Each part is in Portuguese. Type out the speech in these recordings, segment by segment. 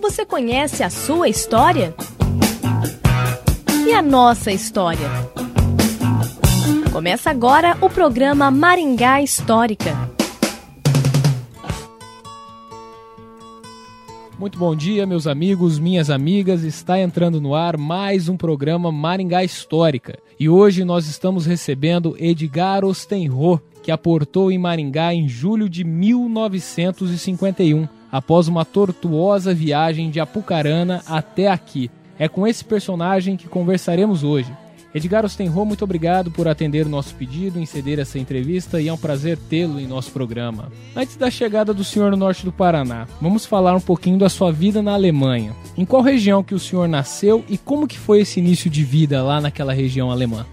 Você conhece a sua história? E a nossa história? Começa agora o programa Maringá Histórica. Muito bom dia, meus amigos, minhas amigas. Está entrando no ar mais um programa Maringá Histórica. E hoje nós estamos recebendo Edgar Ostenro, que aportou em Maringá em julho de 1951, após uma tortuosa viagem de Apucarana até aqui. É com esse personagem que conversaremos hoje. Edgar Ostenro, muito obrigado por atender o nosso pedido em ceder essa entrevista e é um prazer tê-lo em nosso programa. Antes da chegada do senhor no norte do Paraná, vamos falar um pouquinho da sua vida na Alemanha. Em qual região que o senhor nasceu e como que foi esse início de vida lá naquela região alemã?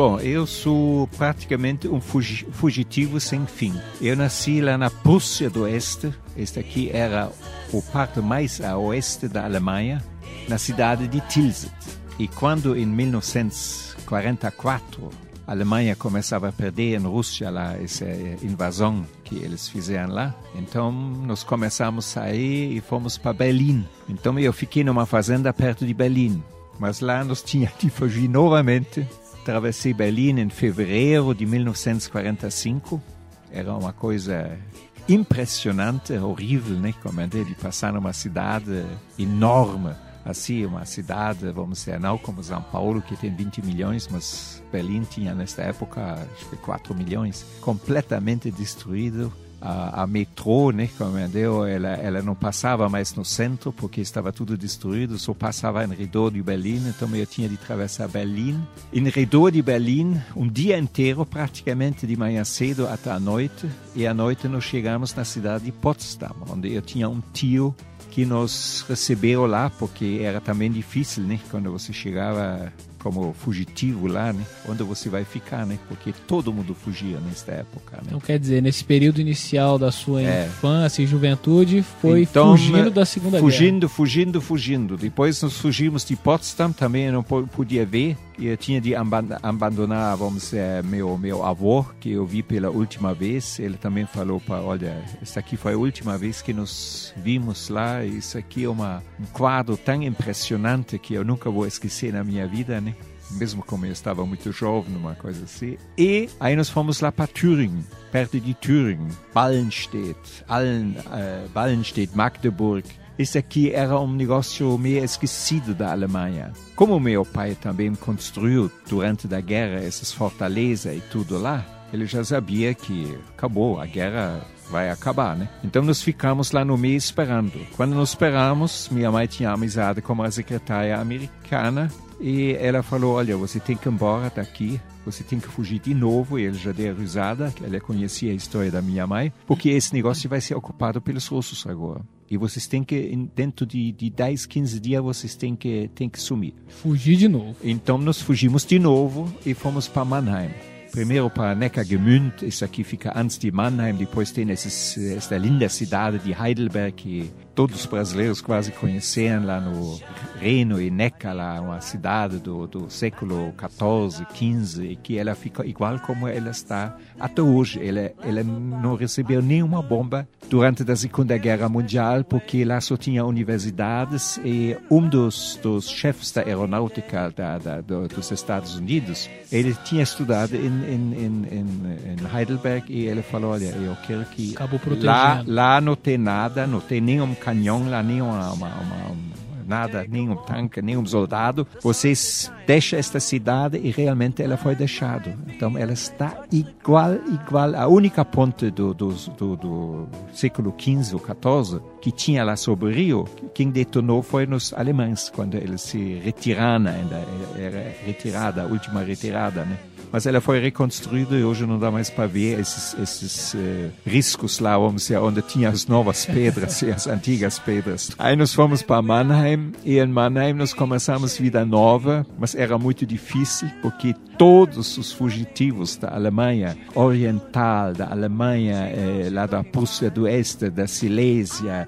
Bom, eu sou praticamente um fugitivo sem fim. Eu nasci lá na Prússia do Oeste. Este aqui era o parte mais a oeste da Alemanha, na cidade de Tilsit. E quando em 1944 a Alemanha começava a perder em Rússia lá essa invasão que eles fizeram lá, então nós começamos a sair e fomos para Berlim. Então eu fiquei numa fazenda perto de Berlim, mas lá nós tínhamos de fugir novamente. Atravessei Berlim em fevereiro de 1945. Era uma coisa impressionante, horrível, né? Como é de passar numa cidade enorme assim, uma cidade, vamos dizer, não como São Paulo, que tem 20 milhões, mas Berlim tinha nesta época, acho que 4 milhões, completamente destruído. A, a metrô, né, como deu, ela, ela não passava mais no centro porque estava tudo destruído, só passava em redor de Berlim, então eu tinha de atravessar Berlim. Em redor de Berlim, um dia inteiro, praticamente de manhã cedo até a noite, e à noite nós chegamos na cidade de Potsdam, onde eu tinha um tio que nos recebeu lá, porque era também difícil, né? Quando você chegava como fugitivo lá, né? Onde você vai ficar, né? Porque todo mundo fugia nesta época, né? Então quer dizer, nesse período inicial da sua é. infância e juventude, foi então, fugindo da Segunda fugindo, Guerra. Fugindo, fugindo, fugindo. Depois nós fugimos de Potsdam, também não podia ver. E eu tinha de abandonar, vamos dizer, meu, meu avô, que eu vi pela última vez. Ele também falou para, olha, essa aqui foi a última vez que nos vimos lá. Isso aqui é uma, um quadro tão impressionante que eu nunca vou esquecer na minha vida, né? Mesmo como eu estava muito jovem, uma coisa assim. E aí nós fomos lá para Thüringen, perto de Thüringen, Ballenstedt, Allen, uh, Ballenstedt, Magdeburg. Esse aqui era um negócio meio esquecido da Alemanha. Como meu pai também construiu durante a guerra essas fortalezas e tudo lá, ele já sabia que acabou, a guerra vai acabar, né? Então nós ficamos lá no meio esperando. Quando nós esperamos, minha mãe tinha amizade com uma secretária americana e ela falou: Olha, você tem que ir embora daqui, você tem que fugir de novo. E ele já deu risada, ela conhecia a história da minha mãe, porque esse negócio vai ser ocupado pelos russos agora. E vocês têm que, dentro de, de 10, 15 dias, vocês têm que, têm que sumir. Fugir de novo. Então nós fugimos de novo e fomos para Mannheim. Primeiro para Neckargemünd, isso aqui fica antes de Mannheim, depois tem esses, essa linda cidade de Heidelberg, que todos os brasileiros quase conheceram lá no Reno e Neckar, lá uma cidade do, do século 14, 15, e que ela fica igual como ela está até hoje. Ela, ela não recebeu nenhuma bomba durante a Segunda Guerra Mundial, porque lá só tinha universidades e um dos, dos chefes da aeronáutica da, da, do, dos Estados Unidos, ele tinha estudado em, em, em, em Heidelberg e ele falou, olha, eu quero que lá, lá não tem nada, não tem nenhum canhão lá, nem uma, uma, nada, nenhum tanque, nenhum soldado. Vocês deixam esta cidade e realmente ela foi deixada. Então ela está igual, igual. A única ponte do, do, do, do século XV ou XIV que tinha lá sobre o rio, quem detonou foi os alemães, quando eles se retiraram, ainda era retirada, a última retirada, né? Mas ela foi reconstruída e hoje não dá mais para ver esses, esses uh, riscos lá, vamos dizer, onde tinha as novas pedras e as antigas pedras. Aí nós fomos para Mannheim e em Mannheim nós começamos vida nova, mas era muito difícil porque todos os fugitivos da Alemanha Oriental, da Alemanha eh, lá da Prússia do Oeste, da Silésia,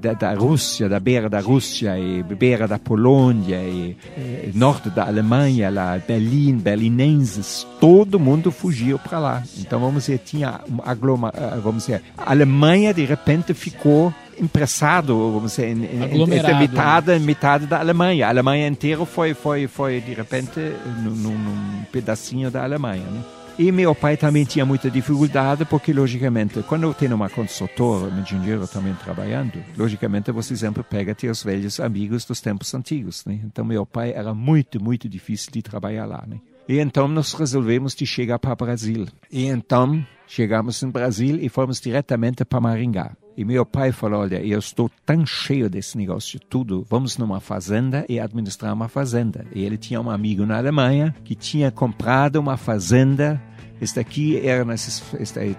da, da Rússia, da beira da Rússia e beira da Polônia e eh, norte da Alemanha, lá Berlim, berlinenses, todo mundo fugiu para lá. Então, vamos dizer, tinha agloma, ah, vamos dizer, a Alemanha de repente ficou emprestado, vamos dizer, em, em, Aglomerado, metade, metade da Alemanha. A Alemanha inteira foi, foi, foi de repente, num, num pedacinho da Alemanha. Né? E meu pai também tinha muita dificuldade, porque, logicamente, quando eu tenho uma consultora, um engenheiro também trabalhando, logicamente você sempre pega teus velhos amigos dos tempos antigos. Né? Então, meu pai era muito, muito difícil de trabalhar lá. Né? E então nós resolvemos de chegar para o Brasil. E então chegamos em Brasil e fomos diretamente para Maringá. E meu pai falou: Olha, eu estou tão cheio desse negócio tudo, vamos numa fazenda e administrar uma fazenda. E ele tinha um amigo na Alemanha que tinha comprado uma fazenda. Este aqui era nesses,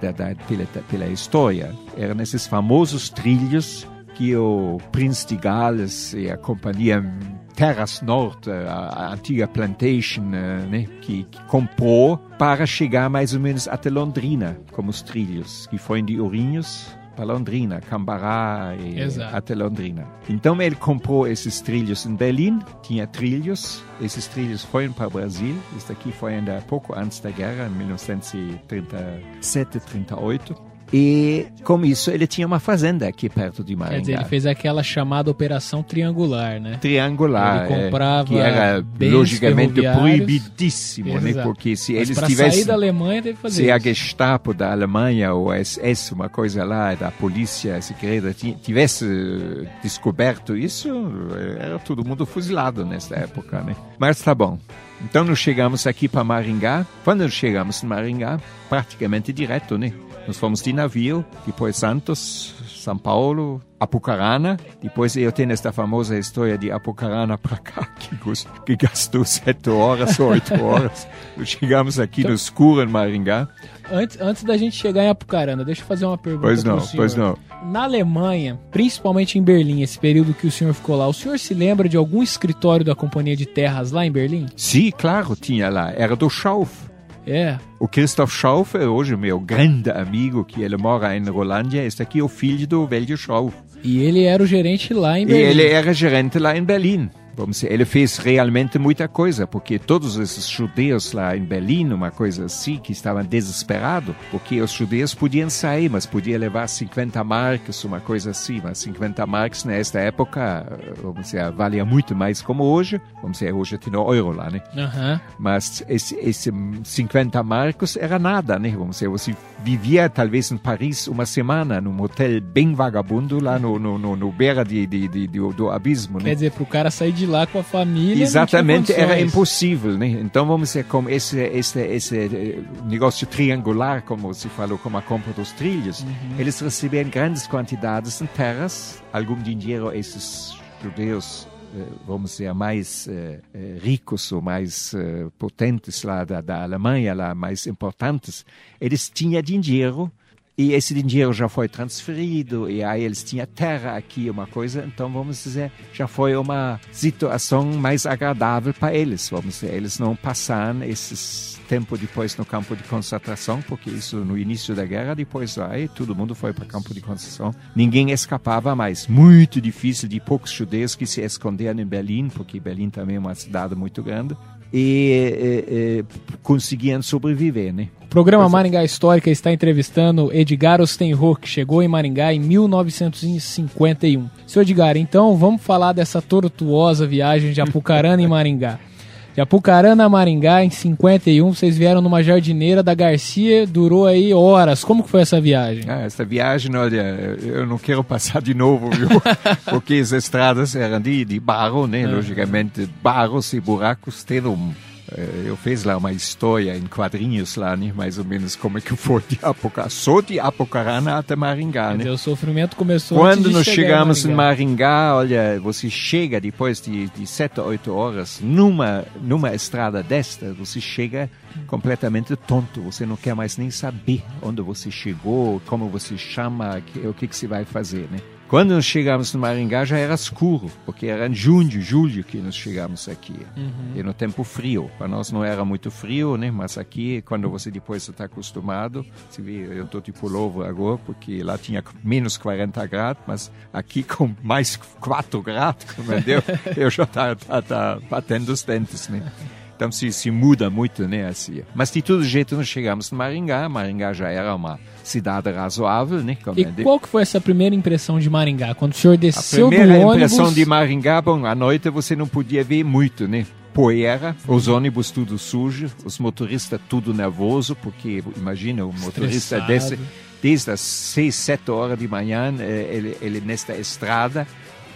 da, da, pela, pela história, era nesses famosos trilhos que o Príncipe de Gales e a companhia Terras Norte, a, a antiga plantation, né, que, que, comprou para chegar mais ou menos até Londrina, como os trilhos, que foram de Ourinhos para Londrina, Cambará e Exato. até Londrina. Então ele comprou esses trilhos em Berlim, tinha trilhos, esses trilhos foram para o Brasil, isso aqui foi ainda pouco antes da guerra, em 1937, 38. E com isso ele tinha uma fazenda aqui perto de Maringá. Quer dizer, ele fez aquela chamada operação triangular, né? Triangular. Ele comprava é, que era logicamente proibidíssimo, né? Exato. Porque se Mas eles tivessem sair da Alemanha teve que fazer se a isso. Gestapo da Alemanha ou a SS, uma coisa lá, da polícia secreta, ti- tivesse descoberto isso, era todo mundo fuzilado nessa época, né? Mas tá bom. Então nós chegamos aqui para Maringá. Quando nós chegamos em Maringá, praticamente direto, né? Nós fomos de navio, depois Santos, São Paulo, Apucarana. Depois eu tenho esta famosa história de Apucarana para cá, que, gastou sete horas ou oito horas. Nós chegamos aqui no escuro em Maringá. Antes, antes da gente chegar em Apucarana, deixa eu fazer uma pergunta Pois não, pois não. Na Alemanha, principalmente em Berlim, esse período que o senhor ficou lá, o senhor se lembra de algum escritório da Companhia de Terras lá em Berlim? Sim, claro, tinha lá. Era do Schauf. É. O Christoph Schauf é hoje meu grande amigo, que ele mora em Rolândia. Este aqui é o filho do velho Schauf. E ele era o gerente lá em E Berlim. ele era gerente lá em Berlim. Vamos dizer, ele fez realmente muita coisa, porque todos esses judeus lá em Berlim, uma coisa assim, que estavam desesperados, porque os judeus podiam sair, mas podia levar 50 marcos, uma coisa assim, mas 50 marcos nesta época, vamos dizer, valia muito mais como hoje. Vamos dizer, hoje tem o euro lá, né? Aham. Mas esse, esse 50 marcos era nada, né? Vamos dizer, você vivia talvez em Paris uma semana, num hotel bem vagabundo lá no, no, no, no beira de, de, de, do, do abismo, né? Quer dizer, pro cara sair de lá com a família. Exatamente, era impossível, né? Então vamos dizer, como esse, esse, esse eh, negócio triangular, como se falou, como a compra dos trilhos, Uhum. eles recebiam grandes quantidades de terras, algum dinheiro esses judeus eh, vamos dizer, mais eh, eh, ricos ou mais eh, potentes lá da, da Alemanha, lá mais importantes, eles tinham dinheiro e esse dinheiro já foi transferido e aí eles tinham terra aqui, uma coisa, então vamos dizer, já foi uma situação mais agradável para eles, vamos dizer, eles não passaram esses tempo depois no campo de concentração, porque isso no início da guerra, depois aí todo mundo foi para campo de concentração, ninguém escapava mais, muito difícil de poucos judeus que se esconderam em Berlim, porque Berlim também é uma cidade muito grande, e eh, eh, conseguiam sobreviver, né? O programa. Maringá Histórica está entrevistando Edgar Ostenro, que chegou em Maringá em 1951. Seu Edgar, então vamos falar dessa tortuosa viagem de Apucarana em Maringá. De Apucarana a Maringá, em 51, vocês vieram numa jardineira da Garcia, durou aí horas. Como que foi essa viagem? Ah, essa viagem, olha, eu não quero passar de novo, viu? Porque as estradas eram de, de barro, né? Logicamente, barros e buracos um... eh, Eu fiz lá uma história em quadrinhos lá, né? Mais ou menos como é que foi de Apucarana, só de Apucarana até Maringá, né? dizer, o sofrimento começou Quando nós chegamos em Maringá. Maringá, olha, você chega depois de, de sete ou oito horas numa, numa estrada desta, você chega completamente tonto. Você não quer mais nem saber onde você chegou, como você chama, o que, que você vai fazer, né? Quando nós chegamos em Maringá já era escuro, porque era em junho, julho que nós chegamos aqui. E no tempo frio. Para nós não era muito frio, né? Mas aqui, quando você depois está acostumado, você vê, eu estou de pullover agora, porque lá tinha menos 40 graus, mas aqui com mais 4 graus, meu Deus, eu já tá, tá, tá batendo os dentes, né? Então se, se muda muito, né? Assim. Mas de todo jeito nós chegamos em Maringá. Maringá já era uma cidade razoável, né? Como E é de- qual que foi essa primeira impressão de Maringá? Quando o senhor a desceu do primeira ônibus... impressão de Maringá, bom, à noite você não podia ver muito, né? Poeira, os ônibus tudo sujo, os motoristas tudo nervoso, porque imagina, o motorista Estressado. desce desde as seis, sete horas de manhã, eh, ele, ele nesta estrada,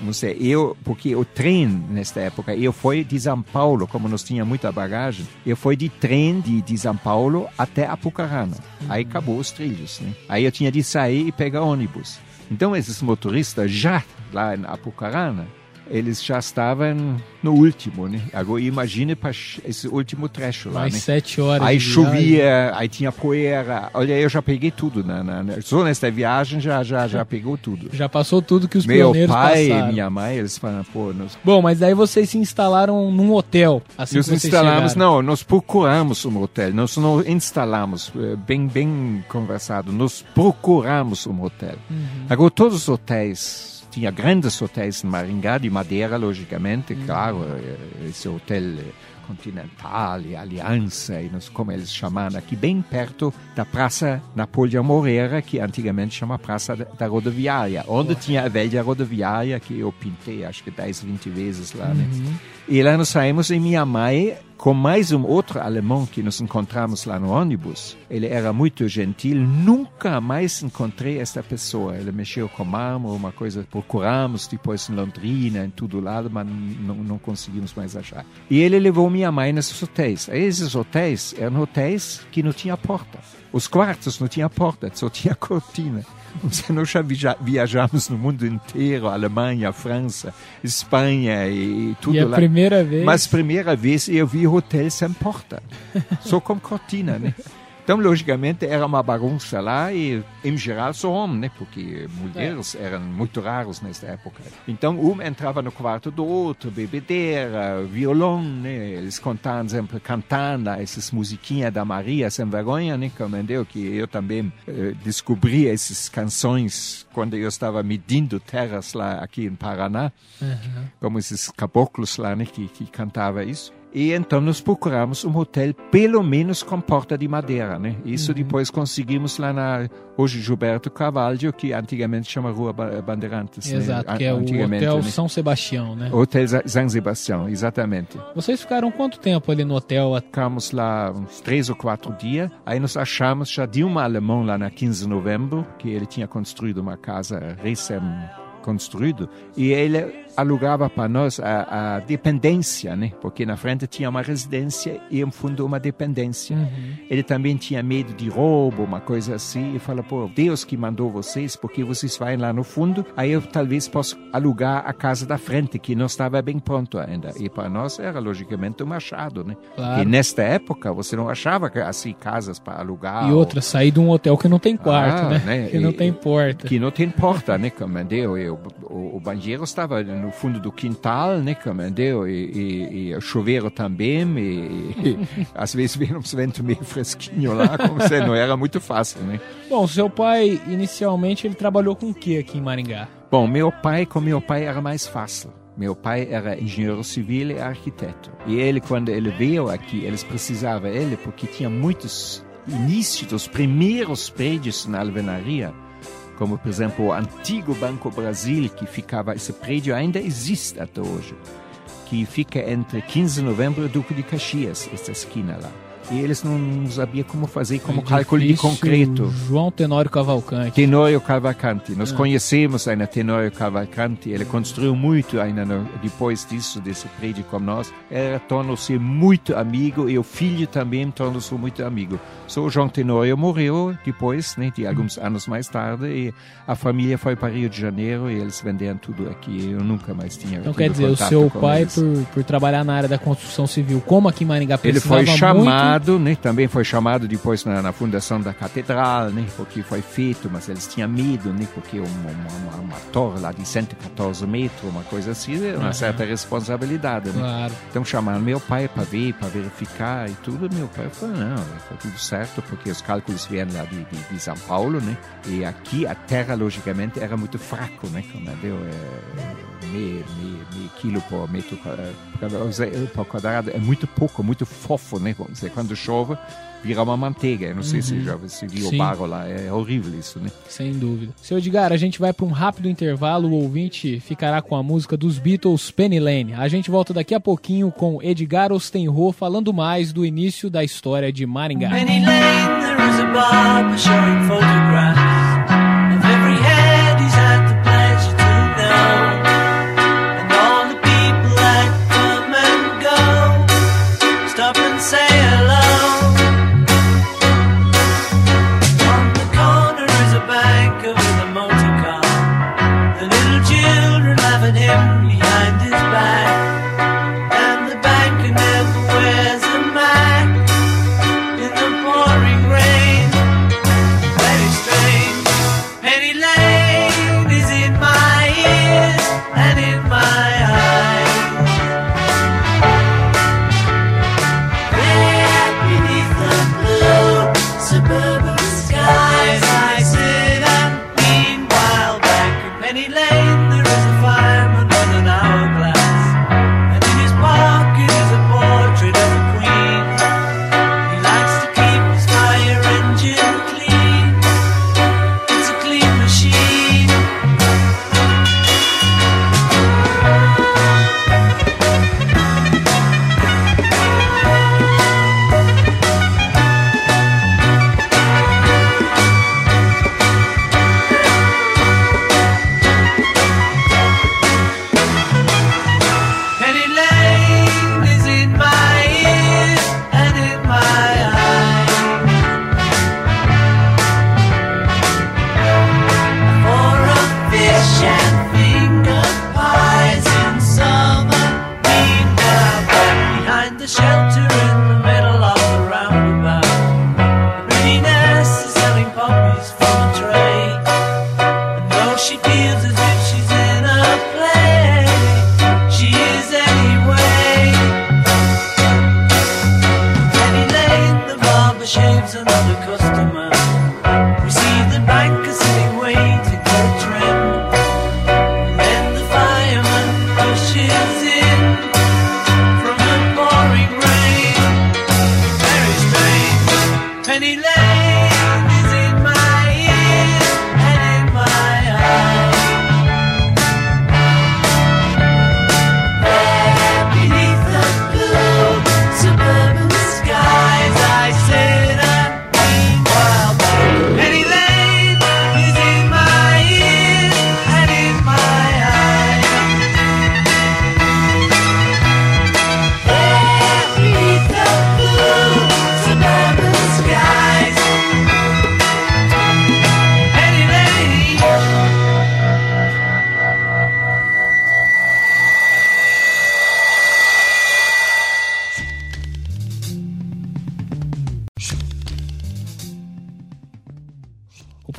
não sei, eu, porque o trem nesta época, eu fui de São Paulo, como nós tinha muita bagagem, eu fui de trem de, de São Paulo até Apucarana. Aí acabou os trilhos, né? Aí eu tinha de sair e pegar ônibus. Então esses motoristas já lá em Apucarana, eles já estavam no último, né? Agora imagine para esse último trecho lá, Mais né? sete horas Aí chovia, aí tinha poeira. Olha, eu já peguei tudo. Na- só nesta viagem já, já, já pegou tudo. Já passou tudo que os Meu pioneiros pai e minha mãe, eles falam, pô, nós, Bom, mas daí vocês se instalaram num hotel. Assim nós instalamos, chegaram. não, nós procuramos um hotel. Nós não instalamos, eh, bem, bem conversado, nós procuramos um hotel. Uhum. Agora, todos os hotéis, tinha grandes hotéis em Maringá, de madeira, logicamente, Uhum. claro, eh, esse hotel eh, Continental e Aliança, e nós, como eles chamam aqui, bem perto da Praça Napoleão Moreira, que antigamente chama Praça da, da Rodoviária, onde tinha a velha rodoviária que eu pintei, acho que 10, 20 vezes lá, né? E lá nós saímos e minha mãe, com mais um outro alemão que nos encontramos lá no ônibus, ele era muito gentil, nunca mais encontrei esta pessoa. Ele mexeu com mármore, uma coisa, procuramos depois em Londrina, em todo lado, mas não, não conseguimos mais achar. E ele levou minha mãe nesses hotéis. Esses hotéis eram hotéis que não tinha porta. Os quartos não tinha porta, só tinha cortina. Nós já via- viajamos no mundo inteiro, Alemanha, França, Espanha e tudo E a lá. primeira vez... Mas primeira vez eu vi hotel sem porta, só com cortina, né? Então, logicamente, era uma bagunça lá e, em geral, só homem, né? Porque mulheres eram muito raros nessa época. Então, um entrava no quarto do outro, bebedeira, violão, né? Eles contavam sempre cantando essas musiquinhas da Maria Sem Vergonha, né? Como entendeu? Que eu também eh, descobri essas canções quando eu estava medindo terras lá aqui em Paraná como esses caboclos lá, né, que, que cantava isso. E então nós procuramos um hotel, pelo menos com porta de madeira, né? Isso depois conseguimos lá na, hoje Gilberto Carvalho, que antigamente chama Rua Ba- Bandeirantes. né? Exato, An- que é o Hotel né? São Sebastião, né? Hotel San Sebastião, exatamente. Vocês ficaram quanto tempo ali no hotel? Ficamos lá uns três ou quatro dias. Aí nós achamos já de um alemão lá na 15 de novembro, que ele tinha construído uma casa recém construído e ele alugava para nós a, a dependência, né? Porque na frente tinha uma residência e no fundo uma dependência. Ele também tinha medo de roubo, uma coisa assim, e fala, pô, Deus que mandou vocês, porque vocês vão lá no fundo, aí eu talvez possa alugar a casa da frente, que não estava bem pronto ainda. E para nós era logicamente um achado, né? Claro. E nesta época você não achava assim casas para alugar. E ou- outra, sair de um hotel que não tem quarto, Ah, né? né? Que não E- tem porta. que não tem porta, né, como entendeu? E o, o, o banheiro estava no fundo do quintal, né, como entendeu? E, e, e também, e, e às vezes vinha uns ventos meio fresquinho lá, como se não era muito fácil, né? Bom, seu pai, inicialmente, ele trabalhou com o que aqui em Maringá? Bom, meu pai, com meu pai era mais fácil. Meu pai era engenheiro civil e arquiteto. E ele, quando ele veio aqui, eles precisavam ele porque tinha muitos inícios dos primeiros prédios na alvenaria, como por exemplo o antigo Banco Brasil, que ficava, esse prédio ainda existe até hoje, que fica entre 15 de novembro e Duque de Caxias, essa esquina lá. E eles não sabiam como fazer como cálculo de concreto. João Tenório Cavalcante. Tenório Cavalcanti. Nós conhecemos ainda Tenório Cavalcanti. Ele construiu muito ainda no- depois disso, desse prédio com nós. Ele tornou-se muito amigo e o filho também tornou-se muito amigo. Só o João Tenório morreu depois, né, de alguns anos mais tarde, e a família foi para Rio de Janeiro e eles venderam tudo aqui. Eu nunca mais tinha Então quer dizer, o seu pai, eles. por, por trabalhar na área da construção civil, como aqui em Maringá Ele foi chamado chamado, né? Também foi chamado depois na, na fundação da catedral, né? Porque foi feito, mas eles tinham medo, né? Porque uma, uma, uma torre lá de 114 metros, uma coisa assim, é uma uhum. certa responsabilidade, né? Claro. Então chamaram meu pai para ver, para verificar e tudo. Meu pai falou, não, foi tudo certo, porque os cálculos vieram lá de, de, de São Paulo, né? E aqui a terra, logicamente, era muito fraco, né? Como deu é, meio, meio, meio quilo por metro por quadrado. É muito pouco, muito fofo, né? Vamos dizer, quando chove, vira uma manteiga. Eu não sei se uhum. já se viu o barro lá. É horrível isso, né? Sem dúvida. Seu Edgar, a gente vai para um rápido intervalo. O ouvinte ficará com a música dos Beatles Penny Lane. A gente volta daqui a pouquinho com Edgar Ostenro falando mais do início da história de Maringá. Penny Lane, there is a barber showing photographs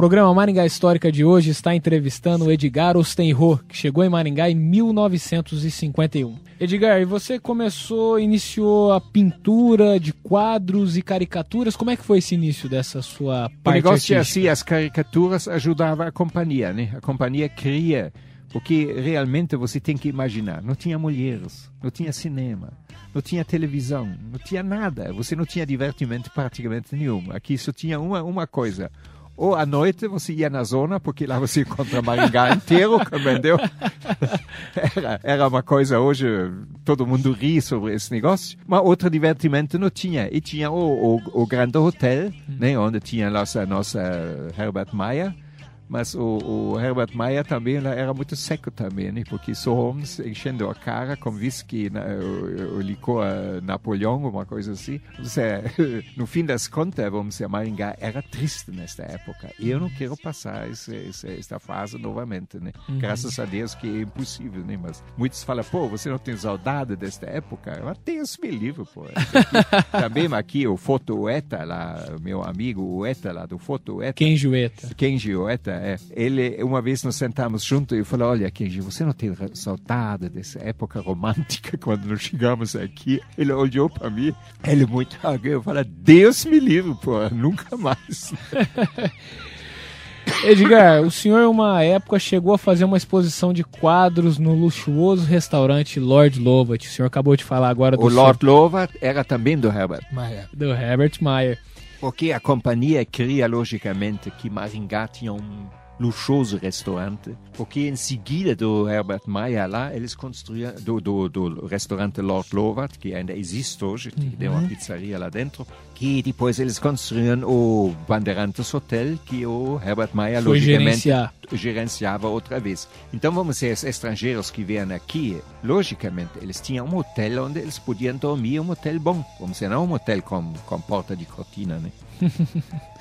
programa Maringá Histórica de hoje está entrevistando o Edgar Ostenro, que chegou em Maringá em 1951. Edgar, e você começou, iniciou a pintura de quadros e caricaturas. Como é que foi esse início dessa sua parte O negócio artística? é assim, as caricaturas ajudavam a companhia, né? A companhia cria, porque realmente você tem que imaginar, não tinha mulheres, não tinha cinema, não tinha televisão, não tinha nada. Você não tinha divertimento praticamente nenhum. Aqui só tinha uma, uma coisa, ou à noite você ia na zona, porque lá você encontra Maringá inteiro, compreendeu? Era, era uma coisa, hoje todo mundo ri sobre esse negócio, mas outro divertimento não tinha. E tinha o, o, o grande hotel, né, onde tinha a nossa, nossa Herbert Mayer, Mas o, o Herbert Mayer também era muito seco também, né? porque Sir Holmes enchendo a cara com whisky, na, o, o, licor Napoleão, uma coisa assim. Seja, no fim das contas, vamos dizer, Maringá era triste nesta época. E eu não quero passar esse, esse, esta fase novamente, né? Uhum. Graças a Deus que é impossível, né? Mas muitos falam, pô, você não tem saudade desta época? Mas tem esse livro, pô. também aqui o Foto Ueta, lá, meu amigo Ueta, lá do Foto Ueta. Kenji Ueta. Kenji Ueta, é. Ele, uma vez nos sentamos juntos e falou, olha, Kenji, você não tem saudade dessa época romântica quando nós chegamos aqui? Ele olhou para mim, ele muito eu falei, Deus me livre, pô, nunca mais. Edgar, o senhor, uma época, chegou a fazer uma exposição de quadros no luxuoso restaurante Lord Lovat. O senhor acabou de falar agora do. O Lord seu... Lovat era também do Herbert Mayer. Do Herbert Mayer. Porque a companhia queria, logicamente, que Maringá tinha um luxuoso restaurante, porque em seguida do Herbert Mayer lá, eles construíram, do, do, do restaurante Lord Lovat, que ainda existe hoje, uhum. tem uma pizzaria lá dentro, que depois eles construíram o Bandeirantes Hotel, que o Herbert Mayer, Foi logicamente, gerenciar. gerenciava outra vez. Então, vamos dizer, os estrangeiros que vêm aqui, logicamente, eles tinham um hotel onde eles podiam dormir, um hotel bom, vamos dizer, não um hotel com, com porta de cortina, né?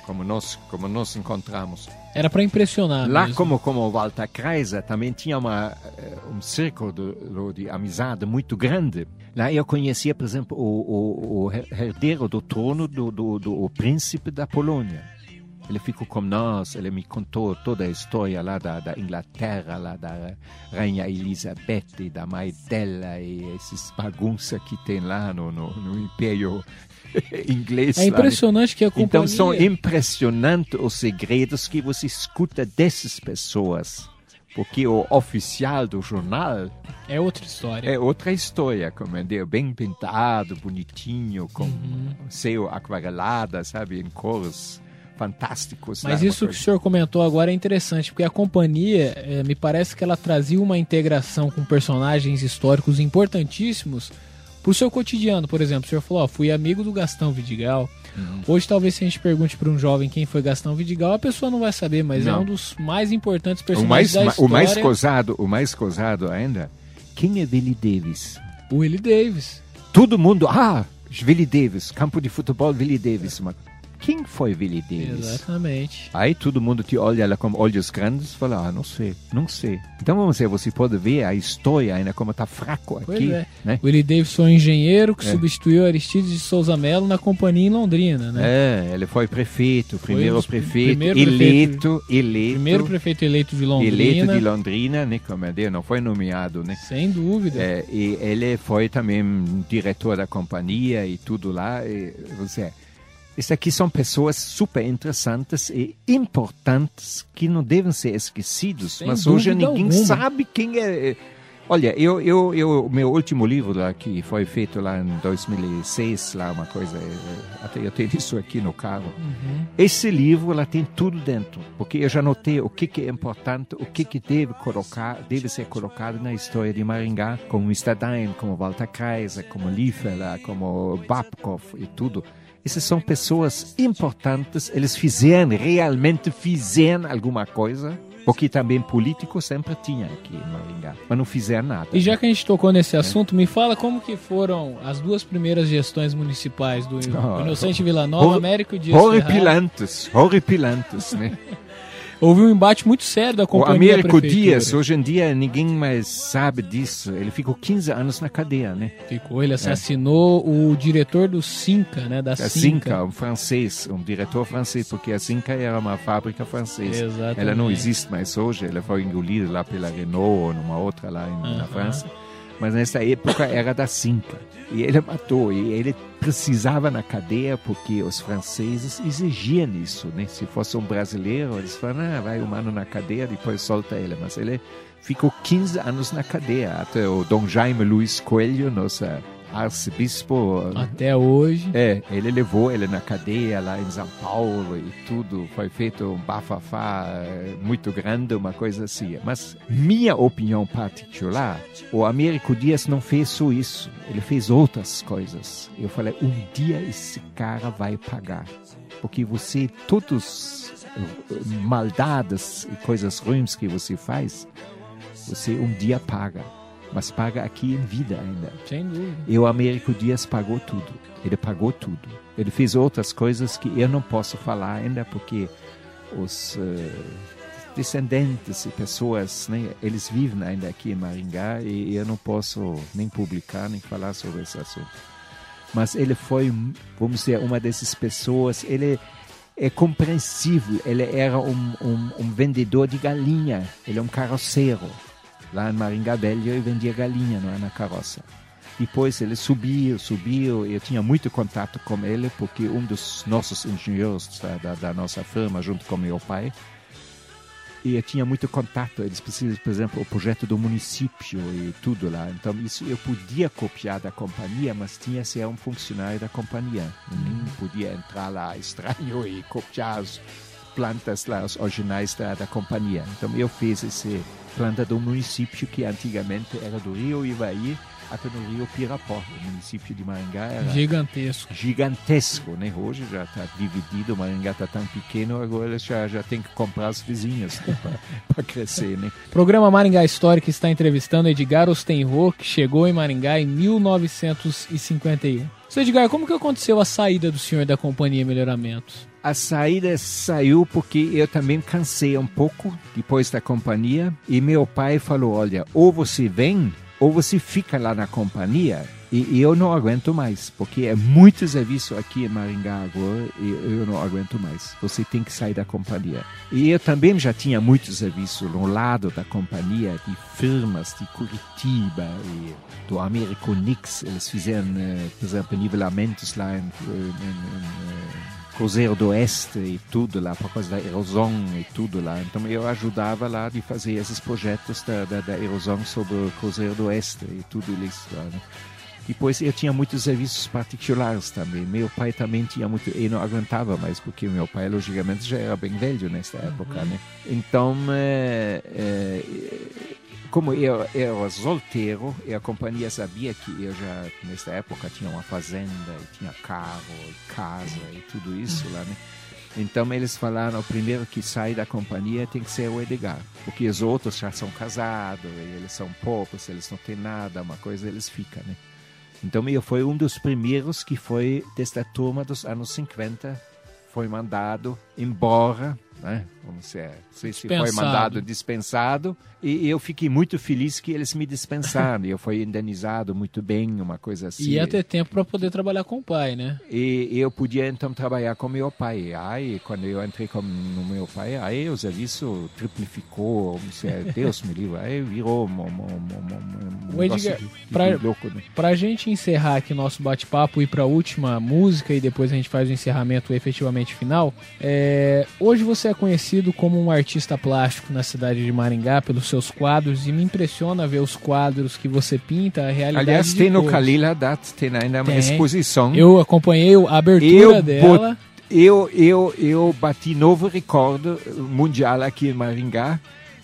como nós como nós encontramos. Era para impressionar. Lá mesmo. como como Walter Kreiser também tinha uma eh, um círculo de, de amizade muito grande. Lá eu conhecia, por exemplo, o, o, o herdeiro do trono do, do, do príncipe da Polônia. Ele ficou com nós, ele me contou toda a história lá da, da Inglaterra, lá da Rainha Elizabeth, da mãe dela e esses bagunças que tem lá no, no, no Império inglês. É impressionante lá. que a companhia... Então são impressionantes os segredos que você escuta dessas pessoas. Porque o oficial do jornal é outra história. É outra história, como é bem pintado, bonitinho, com uhum. céu aquarelada, sabe, em cores fantásticos. Mas isso que o senhor comentou agora é interessante, porque a companhia, é, me parece que ela trazia uma integração com personagens históricos importantíssimos pro seu cotidiano, por exemplo, o senhor falou, ó, fui amigo do Gastão Vidigal. Uhum. Hoje, talvez, se a gente pergunte para um jovem quem foi Gastão Vidigal, a pessoa não vai saber, mas é não. é um dos mais importantes personagens o mais, da história. O mais cosado, o mais cosado ainda, quem é Willie Davis? O Willie Davis. Todo mundo, ah, Willie Davis, campo de futebol Willie Davis. Mas quem foi Willie Davis? Exatamente. Aí todo mundo te olha lá com olhos grandes e fala, ah, não sei, não sei. Então vamos ver, você pode ver a história ainda como está fraco aqui. Pois é. Né? Willie Davis foi um engenheiro que é. substituiu Aristides de Souza Melo na companhia em Londrina, né? É, ele foi prefeito, primeiro foi prefeito, primeiro eleito, prefeito, eleito. Primeiro prefeito eleito de Londrina. Eleito de Londrina, né? Como é, não foi nomeado, né? Sem dúvida. É, e ele foi também diretor da companhia e tudo lá. E, você isso aqui são pessoas super interessantes e importantes que não devem ser esquecidos, Sem mas hoje ninguém alguma. sabe quem é. Olha, eu, eu, eu, meu último livro lá, que foi feito lá em 2006, lá uma coisa, é, até eu tenho isso aqui no carro. Uhum. Esse livro lá tem tudo dentro, porque eu já notei o que, que é importante, o que, que deve colocar, deve ser colocado na história de Maringá, como Stadheim, como Walter Kaiser, como Liefeld, como Babkov e tudo. Essas são pessoas importantes, eles fizeram, realmente fizeram alguma coisa, porque também político sempre tinha aqui em Maringá, mas não fizeram nada. E já que a gente tocou nesse assunto, é. me fala como que foram as duas primeiras gestões municipais do oh, Inocente Vila Nova, Américo Dias Horripilantes, horripilantes, né? Houve um embate muito sério da companhia. O Américo Dias, hoje em dia, ninguém mais sabe disso. Ele ficou 15 anos na cadeia, né? Ficou, ele assassinou é. o diretor do Cinca, né? Da, da Cinca. um francês, um diretor francês, porque a Cinca era uma fábrica francesa. Exatamente. Ela não existe mais hoje, ela foi engolida lá pela Renault ou numa outra lá em, uh -huh. na França mas nessa época era da Cinca. E ele matou, e ele precisava na cadeia porque os franceses exigiam isso, né? Se fosse um brasileiro, eles falavam, ah, vai o mano na cadeia, depois solta ele. Mas ele ficou 15 anos na cadeia, até o Dom Jaime Luiz Coelho, nossa arcebispo. Até hoje. É, ele levou ele na cadeia lá em São Paulo e tudo. Foi feito um bafafá eh, muito grande, uma coisa assim. Mas minha opinião particular, o Américo Dias não fez só isso. Ele fez outras coisas. Eu falei, um dia esse cara vai pagar. Porque você, todos maldades e coisas ruins que você faz, você um dia paga. Mas paga aqui em vida ainda. Sem dúvida. E o Américo Dias pagou tudo. Ele pagou tudo. Ele fez outras coisas que eu não posso falar ainda porque os uh, descendentes e pessoas, né, eles vivem ainda aqui em Maringá e eu não posso nem publicar nem falar sobre esse assunto. Mas ele foi, vamos dizer, uma dessas pessoas. Ele é compreensível. Ele era um, um, um vendedor de galinha. Ele é um carroceiro lá em Maringá Velho e vendia galinha não é, na carroça. Depois ele subiu, subiu, eu tinha muito contato com ele, porque um dos nossos engenheiros da, da, da nossa firma, junto com meu pai, e eu tinha muito contato. Eles precisam, por exemplo, o projeto do município e tudo lá. Então, isso eu podia copiar da companhia, mas tinha que ser um funcionário da companhia. Ninguém podia entrar lá estranho e copiar as plantas lá, os originais da, da companhia. Então, eu fiz esse planta do município que antigamente era do Rio Ivaí até no Rio Pirapó, o município de Maringá era gigantesco. Gigantesco, né? Hoje já está dividido, Maringá está tão pequeno, agora já, já tem que comprar as vizinhas né? para crescer, né? Programa Maringá Histórica está entrevistando Edgar Ostenro, que chegou em Maringá em 1951. Seu Edgar, como que aconteceu a saída do senhor da Companhia Melhoramentos? A saída saiu porque eu também cansei um pouco depois da companhia e meu pai falou: olha, ou você vem ou você fica lá na companhia e, e, eu não aguento mais, porque é muito serviço aqui em Maringá agora e eu não aguento mais. Você tem que sair da companhia. E eu também já tinha muito serviço no lado da companhia, de firmas de Curitiba e do Americonix. Eles fizeram, eh, por exemplo, nivelamentos lá em, em, em Cruzeiro do Oeste e tudo lá, por causa da erosão e tudo lá. Então eu ajudava lá de fazer esses projetos da, da, da erosão sobre o Cruzeiro do Oeste e tudo isso lá. Né? Depois eu tinha muitos serviços particulares também. Meu pai também tinha muito. Eu não aguentava mais, porque meu pai, logicamente, já era bem velho nessa época, uhum. né? Então, é, é, como eu era solteiro, e a companhia sabia que eu já, nessa época, tinha uma fazenda, e tinha carro, e casa e tudo isso lá, né? Então eles falaram, o primeiro que sai da companhia tem que ser o Edgar, porque os outros já são casados, eles são pobres, eles não têm nada, uma coisa eles ficam, né? Então eu fui um dos primeiros que foi desta turma dos anos 50, foi mandado embora, né? Vamos dizer, sei se foi mandado dispensado e eu fiquei muito feliz que eles me dispensaram. eu fui indenizado muito bem, uma coisa assim. E ia ter tempo para poder trabalhar com o pai, né? E eu podia então trabalhar com meu pai. Aí, quando eu entrei com no meu pai, aí o serviço triplificou, Deus me livre, aí virou um, um, um, um Edgar, para né? a gente encerrar aqui nosso bate-papo e para a última música e depois a gente faz o encerramento efetivamente final, é... hoje você é conhecido como um artista plástico na cidade de Maringá pelos seus quadros e me impressiona ver os quadros que você pinta, a realidade Aliás, tem no Khalil Haddad, tem ainda uma exposição. Eu acompanhei a abertura eu dela. Eu, eu, eu bati novo recorde mundial aqui em Maringá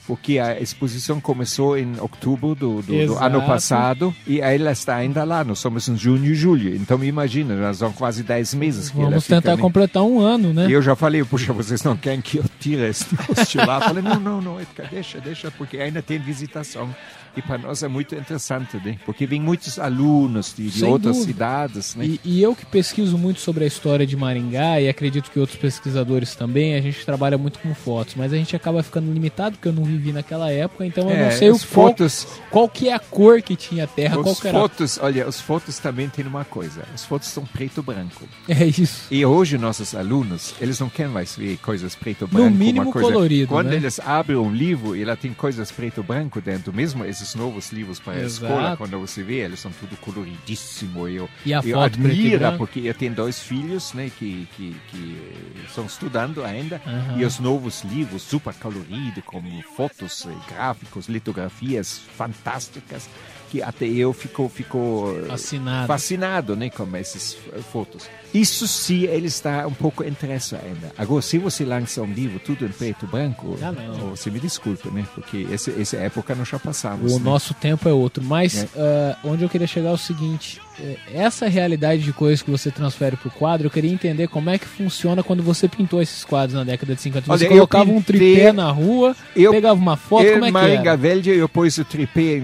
porque a exposição começou em outubro do, do, do, ano passado e ela está ainda lá. Nós somos em junho e julho. Então, imagina, já são quase 10 meses que Vamos ela tentar fica, completar um ano, né? E eu já falei, puxa, vocês não querem que eu tire esse rosto lá? falei, não, não, não, deixa, deixa, porque ainda tem visitação. E para nós é muito interessante, né? porque vem muitos alunos de, de outras dúvida. cidades. Né? E, e, eu que pesquiso muito sobre a história de Maringá, e acredito que outros pesquisadores também, a gente trabalha muito com fotos, mas a gente acaba ficando limitado, porque eu não vivi naquela época, então eu é, não sei o fotos, qual, qual que é a cor que tinha a terra, os fotos, Olha, os fotos também tem uma coisa, os fotos são preto e branco. É isso. E hoje nossos alunos, eles não querem mais ver coisas preto e branco. No mínimo coisa, colorido, Quando né? eles abrem um livro e ela tem coisas preto e branco dentro, mesmo esses novos livros para a escola, quando você vê, eles são tudo coloridíssimo. Eu, e a eu foto admiro, porque eu tenho dois filhos, né, que, que, que estão estudando ainda, uhum. e os novos livros, super coloridos, com fotos, eh, gráficos, litografias fantásticas, que até eu fico, fico fascinado. fascinado né, com essas fotos. Isso sim, ele está um pouco interessado ainda. Agora, se você lança um livro tudo em preto e branco, ah, não. você me desculpa, né? Porque essa, essa época nós já passamos. O né? nosso tempo é outro. Mas é. Uh, onde eu queria chegar é o seguinte: essa realidade de coisas que você transfere pro quadro, eu queria entender como é que funciona quando você pintou esses quadros na década de 50. Você Olha, colocava um pintei- tripé na rua, eu- pegava uma foto, eu, como é que Maringa era? Velha, eu pus o tripé.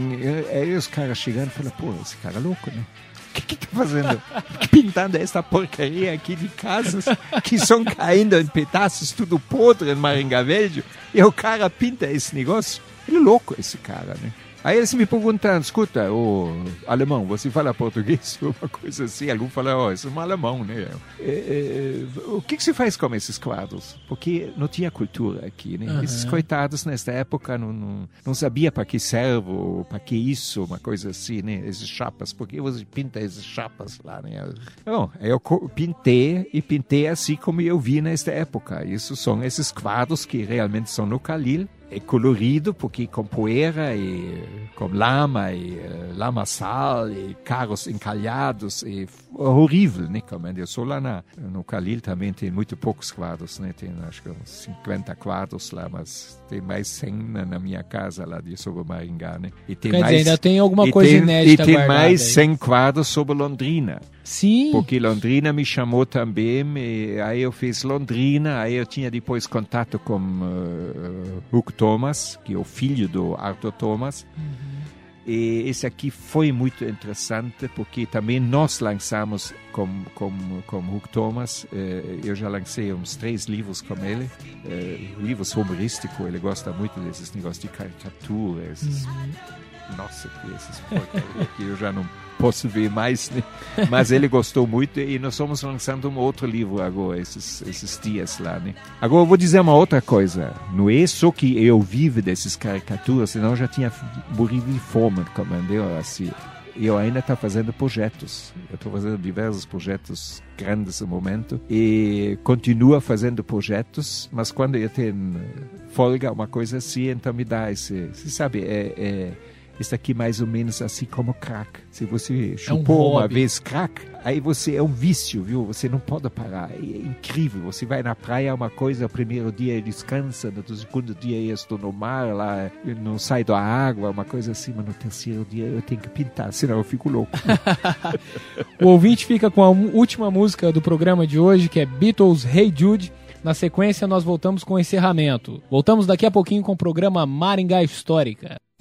Aí os caras chegando e falaram, pô, esse cara é louco, né? O que que tá fazendo? Pintando essa porcaria aqui de casas que estão caindo em pedaços, tudo podre em Maringa Velho. E o cara pinta esse negócio. Ele é louco, esse cara, né? Aí eles me perguntam, escuta, ô alemão, você fala português? Uma coisa assim. Algum fala, ó, isso é um alemão, né? É, é, o que, que se faz com esses quadros? Porque não tinha cultura aqui, né? Aham. Esses coitados nesta época não, não, não sabia para que serve, ou para que isso, uma coisa assim, né? Esses chapas, por que você pinta esses chapas lá, né? Bom, eu pintei e pintei assim como eu vi nesta época. Isso são esses quadros que realmente são no Calil. É colorido porque com poeira e com lama e eh, lamaçal e carros encalhados e horrível, né? Como eu sou lá na, no Calil também tem muito poucos quadros, né? Tem acho que uns 50 quadros lá, mas tem mais 100 na, na minha casa lá de sobre Maringá, né? E tem Quer mais dizer, ainda tem alguma coisa tem, inédita E tem mais aí. 100 quadros sobre Londrina. Sim. Porque Londrina me chamou também, e aí eu fiz Londrina, aí eu tinha depois contato com uh, Hugh Thomas, que é o filho do Arthur Thomas. E esse aqui foi muito interessante, porque também nós lançamos com, com, com Hugh Thomas, eh, eu já lancei uns três livros com ele, eh, livros humorísticos, ele gosta muito desses negócios de caricatura, esses nossa, que esses que eu já não posso ver mais, né? Mas ele gostou muito e nós estamos lançando um outro livro agora, esses, esses dias lá, né? Agora eu vou dizer uma outra coisa. Não é só que eu vivo dessas caricaturas, senão eu já tinha morrido de fome, como eu assim. Eu ainda estou fazendo projetos. Eu estou fazendo diversos projetos grandes no momento e continuo fazendo projetos, mas quando eu tenho folga, uma coisa assim, então me dá esse. Você sabe, é, é isso aqui mais ou menos assim como crack. Se você chupou uma hobby. vez crack, aí você é um vício, viu? Você não pode parar. É incrível. Você vai na praia, uma coisa, o primeiro dia descansa, no segundo dia eu estou no mar, lá eu não saio da água, uma coisa assim, mas no terceiro dia eu tenho que pintar, senão eu fico louco. O ouvinte fica com a última música do programa de hoje, que é Beatles Hey Jude. Na sequência, nós voltamos com o encerramento. Voltamos daqui a pouquinho com o programa Maringá Histórica.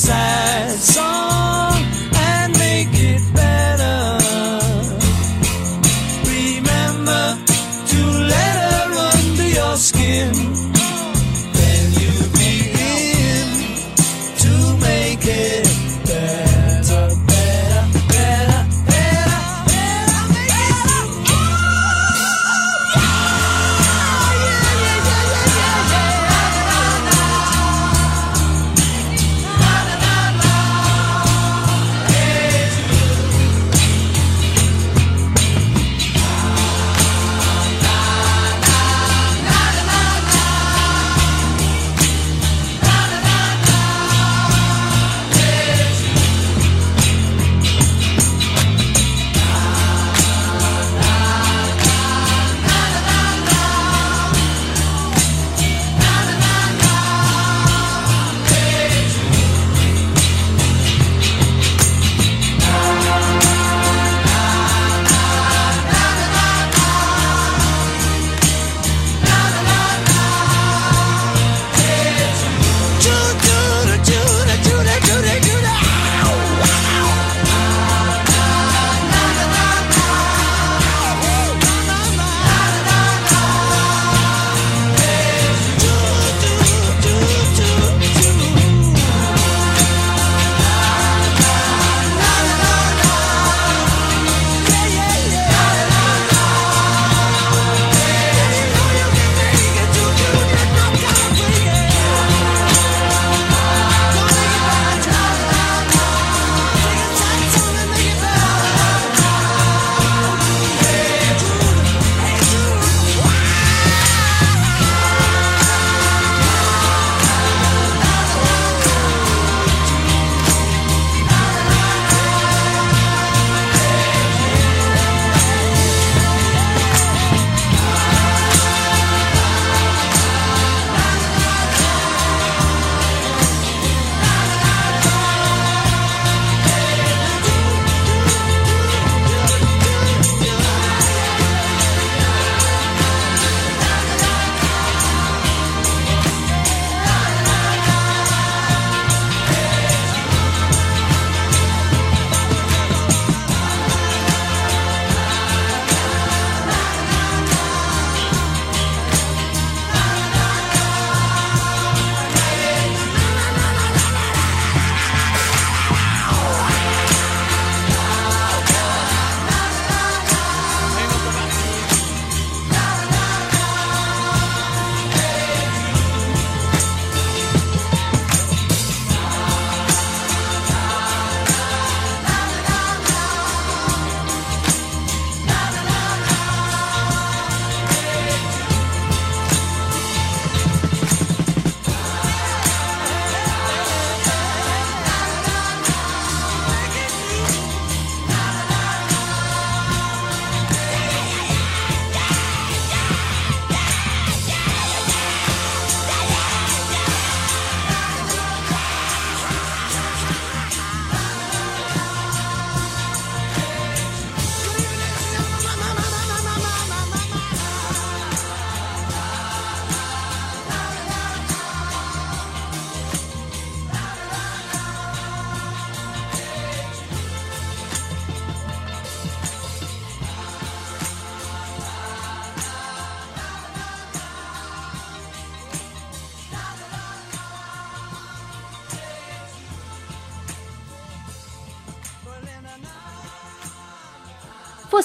sad song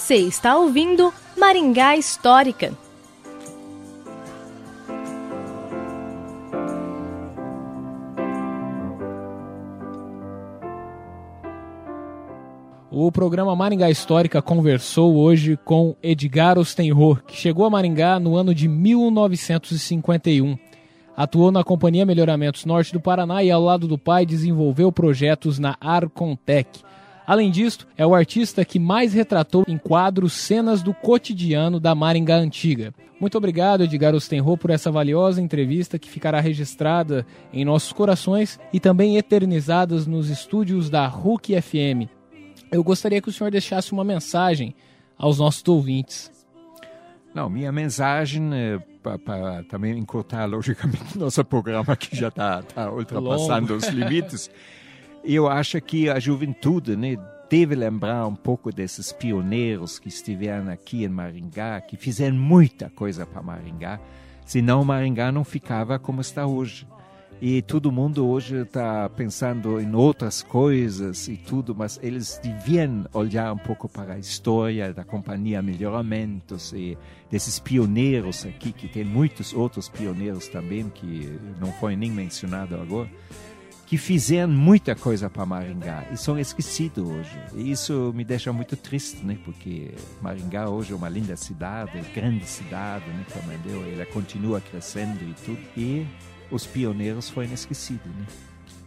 Você está ouvindo Maringá Histórica. O programa Maringá Histórica conversou hoje com Edgar Ostenro, que chegou a Maringá no ano de 1951. Atuou na Companhia Melhoramentos Norte do Paraná e, ao lado do pai, desenvolveu projetos na Arcontec. Além disso, é o artista que mais retratou em quadros cenas do cotidiano da Maringá Antiga. Muito obrigado, Edgar Ostenro, por essa valiosa entrevista que ficará registrada em nossos corações e também eternizadas nos estúdios da RUC FM. Eu gostaria que o senhor deixasse uma mensagem aos nossos ouvintes. Não, minha mensagem é para também encurtar logicamente nosso programa que já está tá ultrapassando Longo. os limites. Eu acho que a juventude, né, deve lembrar um pouco desses pioneiros que estiveram aqui em Maringá, que fizeram muita coisa para Maringá, senão Maringá não ficava como está hoje. E todo mundo hoje está pensando em outras coisas e tudo, mas eles deviam olhar um pouco para a história da companhia Melhoramentos e desses pioneiros aqui, que tem muitos outros pioneiros também, que não foi nem mencionado agora, que fizeram muita coisa para Maringá e são esquecidos hoje. E isso me deixa muito triste, né? Porque Maringá hoje é uma linda cidade, grande cidade, né? Como entendeu? Ela continua crescendo e tudo. E os pioneiros foram esquecidos, né?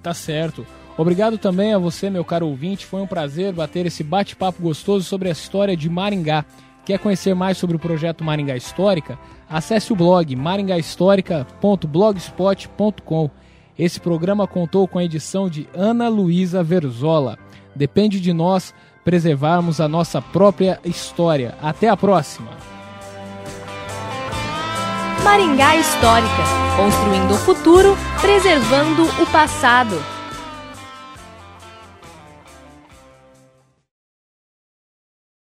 Tá certo. Obrigado também a você, meu caro ouvinte. Foi um prazer bater esse bate-papo gostoso sobre a história de Maringá. Quer conhecer mais sobre o projeto Maringá Histórica? Acesse o blog maringahistórica.blogspot.com. Esse programa contou com a edição de Ana Luísa Verzola. Depende de nós preservarmos a nossa própria história. Até a próxima! Maringá Histórica, construindo o futuro, preservando o passado.